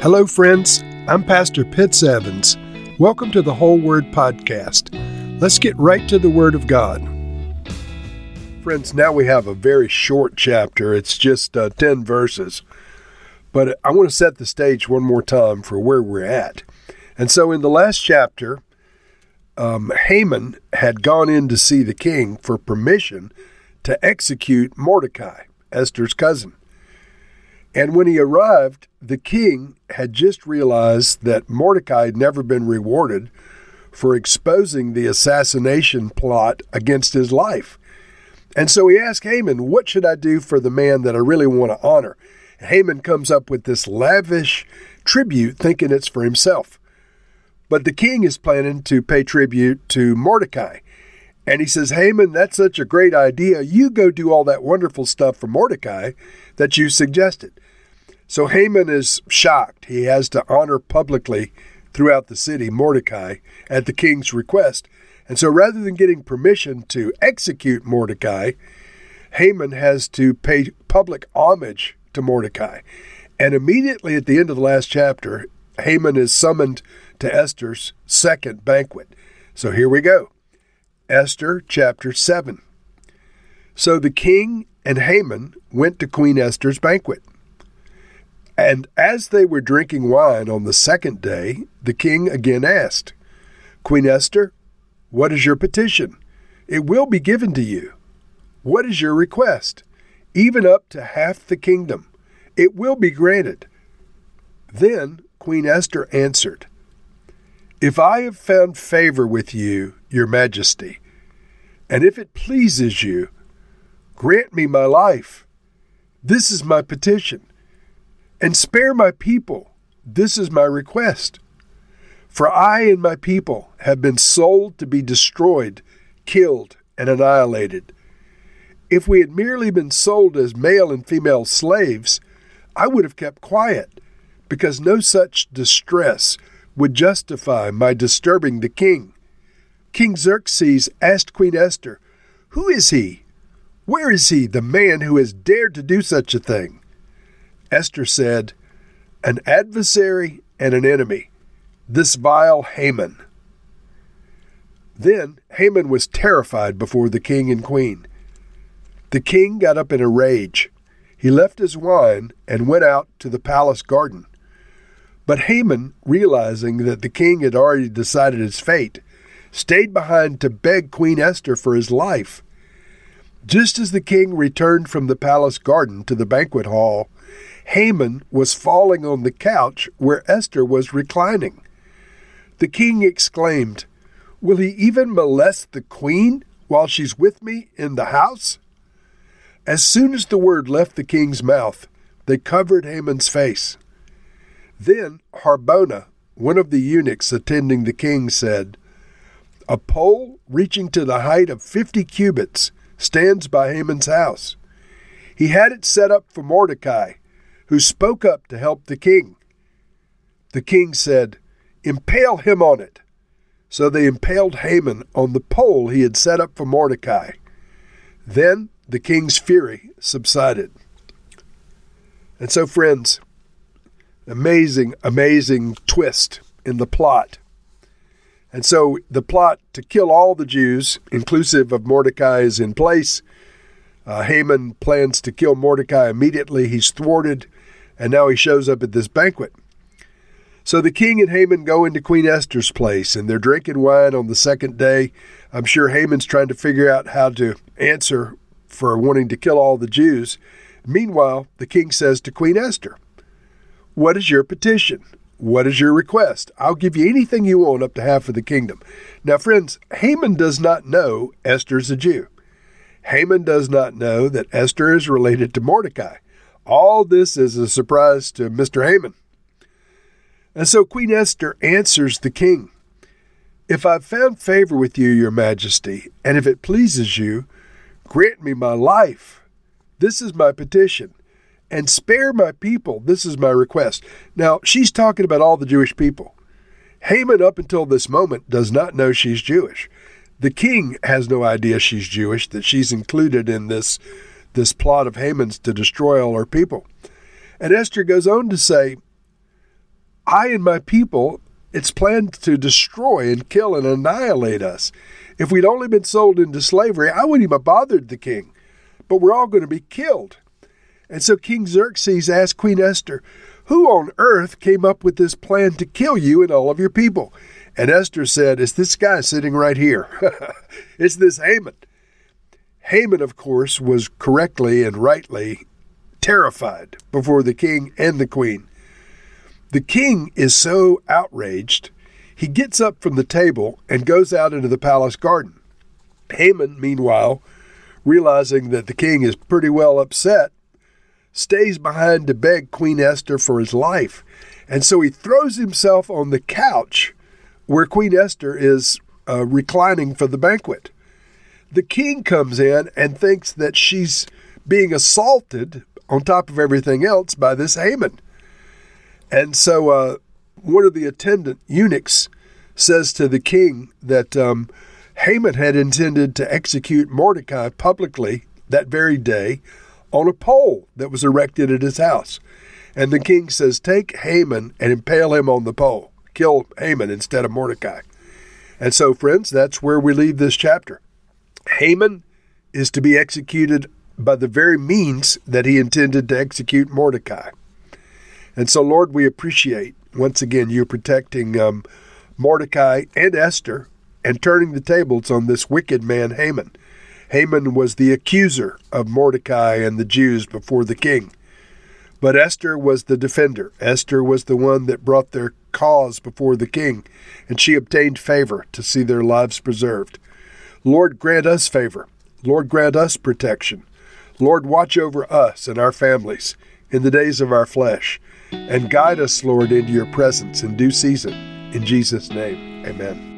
Hello, friends. I'm Pastor Pitts Evans. Welcome to the Whole Word Podcast. Let's get right to the Word of God. Friends, now we have a very short chapter. It's just uh, 10 verses. But I want to set the stage one more time for where we're at. And so in the last chapter, um, Haman had gone in to see the king for permission to execute Mordecai, Esther's cousin. And when he arrived, the king had just realized that Mordecai had never been rewarded for exposing the assassination plot against his life. And so he asked Haman, What should I do for the man that I really want to honor? Haman comes up with this lavish tribute, thinking it's for himself. But the king is planning to pay tribute to Mordecai. And he says, Haman, that's such a great idea. You go do all that wonderful stuff for Mordecai that you suggested. So Haman is shocked. He has to honor publicly throughout the city Mordecai at the king's request. And so rather than getting permission to execute Mordecai, Haman has to pay public homage to Mordecai. And immediately at the end of the last chapter, Haman is summoned to Esther's second banquet. So here we go. Esther chapter 7. So the king and Haman went to Queen Esther's banquet. And as they were drinking wine on the second day, the king again asked, Queen Esther, what is your petition? It will be given to you. What is your request? Even up to half the kingdom. It will be granted. Then Queen Esther answered, if I have found favor with you, your majesty, and if it pleases you, grant me my life. This is my petition. And spare my people. This is my request. For I and my people have been sold to be destroyed, killed, and annihilated. If we had merely been sold as male and female slaves, I would have kept quiet, because no such distress would justify my disturbing the king. King Xerxes asked Queen Esther, Who is he? Where is he, the man who has dared to do such a thing? Esther said, An adversary and an enemy, this vile Haman. Then Haman was terrified before the king and queen. The king got up in a rage. He left his wine and went out to the palace garden. But Haman, realizing that the king had already decided his fate, stayed behind to beg Queen Esther for his life. Just as the king returned from the palace garden to the banquet hall, Haman was falling on the couch where Esther was reclining. The king exclaimed, Will he even molest the queen while she's with me in the house? As soon as the word left the king's mouth, they covered Haman's face. Then Harbona, one of the eunuchs attending the king, said, A pole reaching to the height of fifty cubits stands by Haman's house. He had it set up for Mordecai, who spoke up to help the king. The king said, Impale him on it. So they impaled Haman on the pole he had set up for Mordecai. Then the king's fury subsided. And so, friends, amazing, amazing twist in the plot. And so the plot to kill all the Jews, inclusive of Mordecai, is in place. Uh, Haman plans to kill Mordecai immediately. He's thwarted, and now he shows up at this banquet. So the king and Haman go into Queen Esther's place, and they're drinking wine on the second day. I'm sure Haman's trying to figure out how to answer for wanting to kill all the Jews. Meanwhile, the king says to Queen Esther, what is your petition? What is your request? I'll give you anything you want up to half of the kingdom. Now, friends, Haman does not know Esther's a Jew. Haman does not know that Esther is related to Mordecai. All this is a surprise to Mr. Haman. And so Queen Esther answers the king If I've found favor with you, your majesty, and if it pleases you, grant me my life. This is my petition and spare my people. This is my request. Now, she's talking about all the Jewish people. Haman, up until this moment, does not know she's Jewish. The king has no idea she's Jewish, that she's included in this, this plot of Haman's to destroy all her people. And Esther goes on to say, I and my people, it's planned to destroy and kill and annihilate us. If we'd only been sold into slavery, I wouldn't even have bothered the king. But we're all going to be killed. And so King Xerxes asked Queen Esther, Who on earth came up with this plan to kill you and all of your people? And Esther said, It's this guy sitting right here. it's this Haman. Haman, of course, was correctly and rightly terrified before the king and the queen. The king is so outraged, he gets up from the table and goes out into the palace garden. Haman, meanwhile, realizing that the king is pretty well upset, stays behind to beg Queen Esther for his life. And so he throws himself on the couch where Queen Esther is uh, reclining for the banquet. The king comes in and thinks that she's being assaulted on top of everything else by this Haman. And so uh, one of the attendant eunuchs says to the king that um, Haman had intended to execute Mordecai publicly that very day on a pole that was erected at his house. And the king says, Take Haman and impale him on the pole. Kill Haman instead of Mordecai. And so, friends, that's where we leave this chapter. Haman is to be executed by the very means that he intended to execute Mordecai. And so, Lord, we appreciate once again you protecting um, Mordecai and Esther and turning the tables on this wicked man Haman. Haman was the accuser of Mordecai and the Jews before the king. But Esther was the defender. Esther was the one that brought their cause before the king, and she obtained favor to see their lives preserved. Lord, grant us favor. Lord, grant us protection. Lord, watch over us and our families in the days of our flesh. And guide us, Lord, into your presence in due season. In Jesus' name, amen.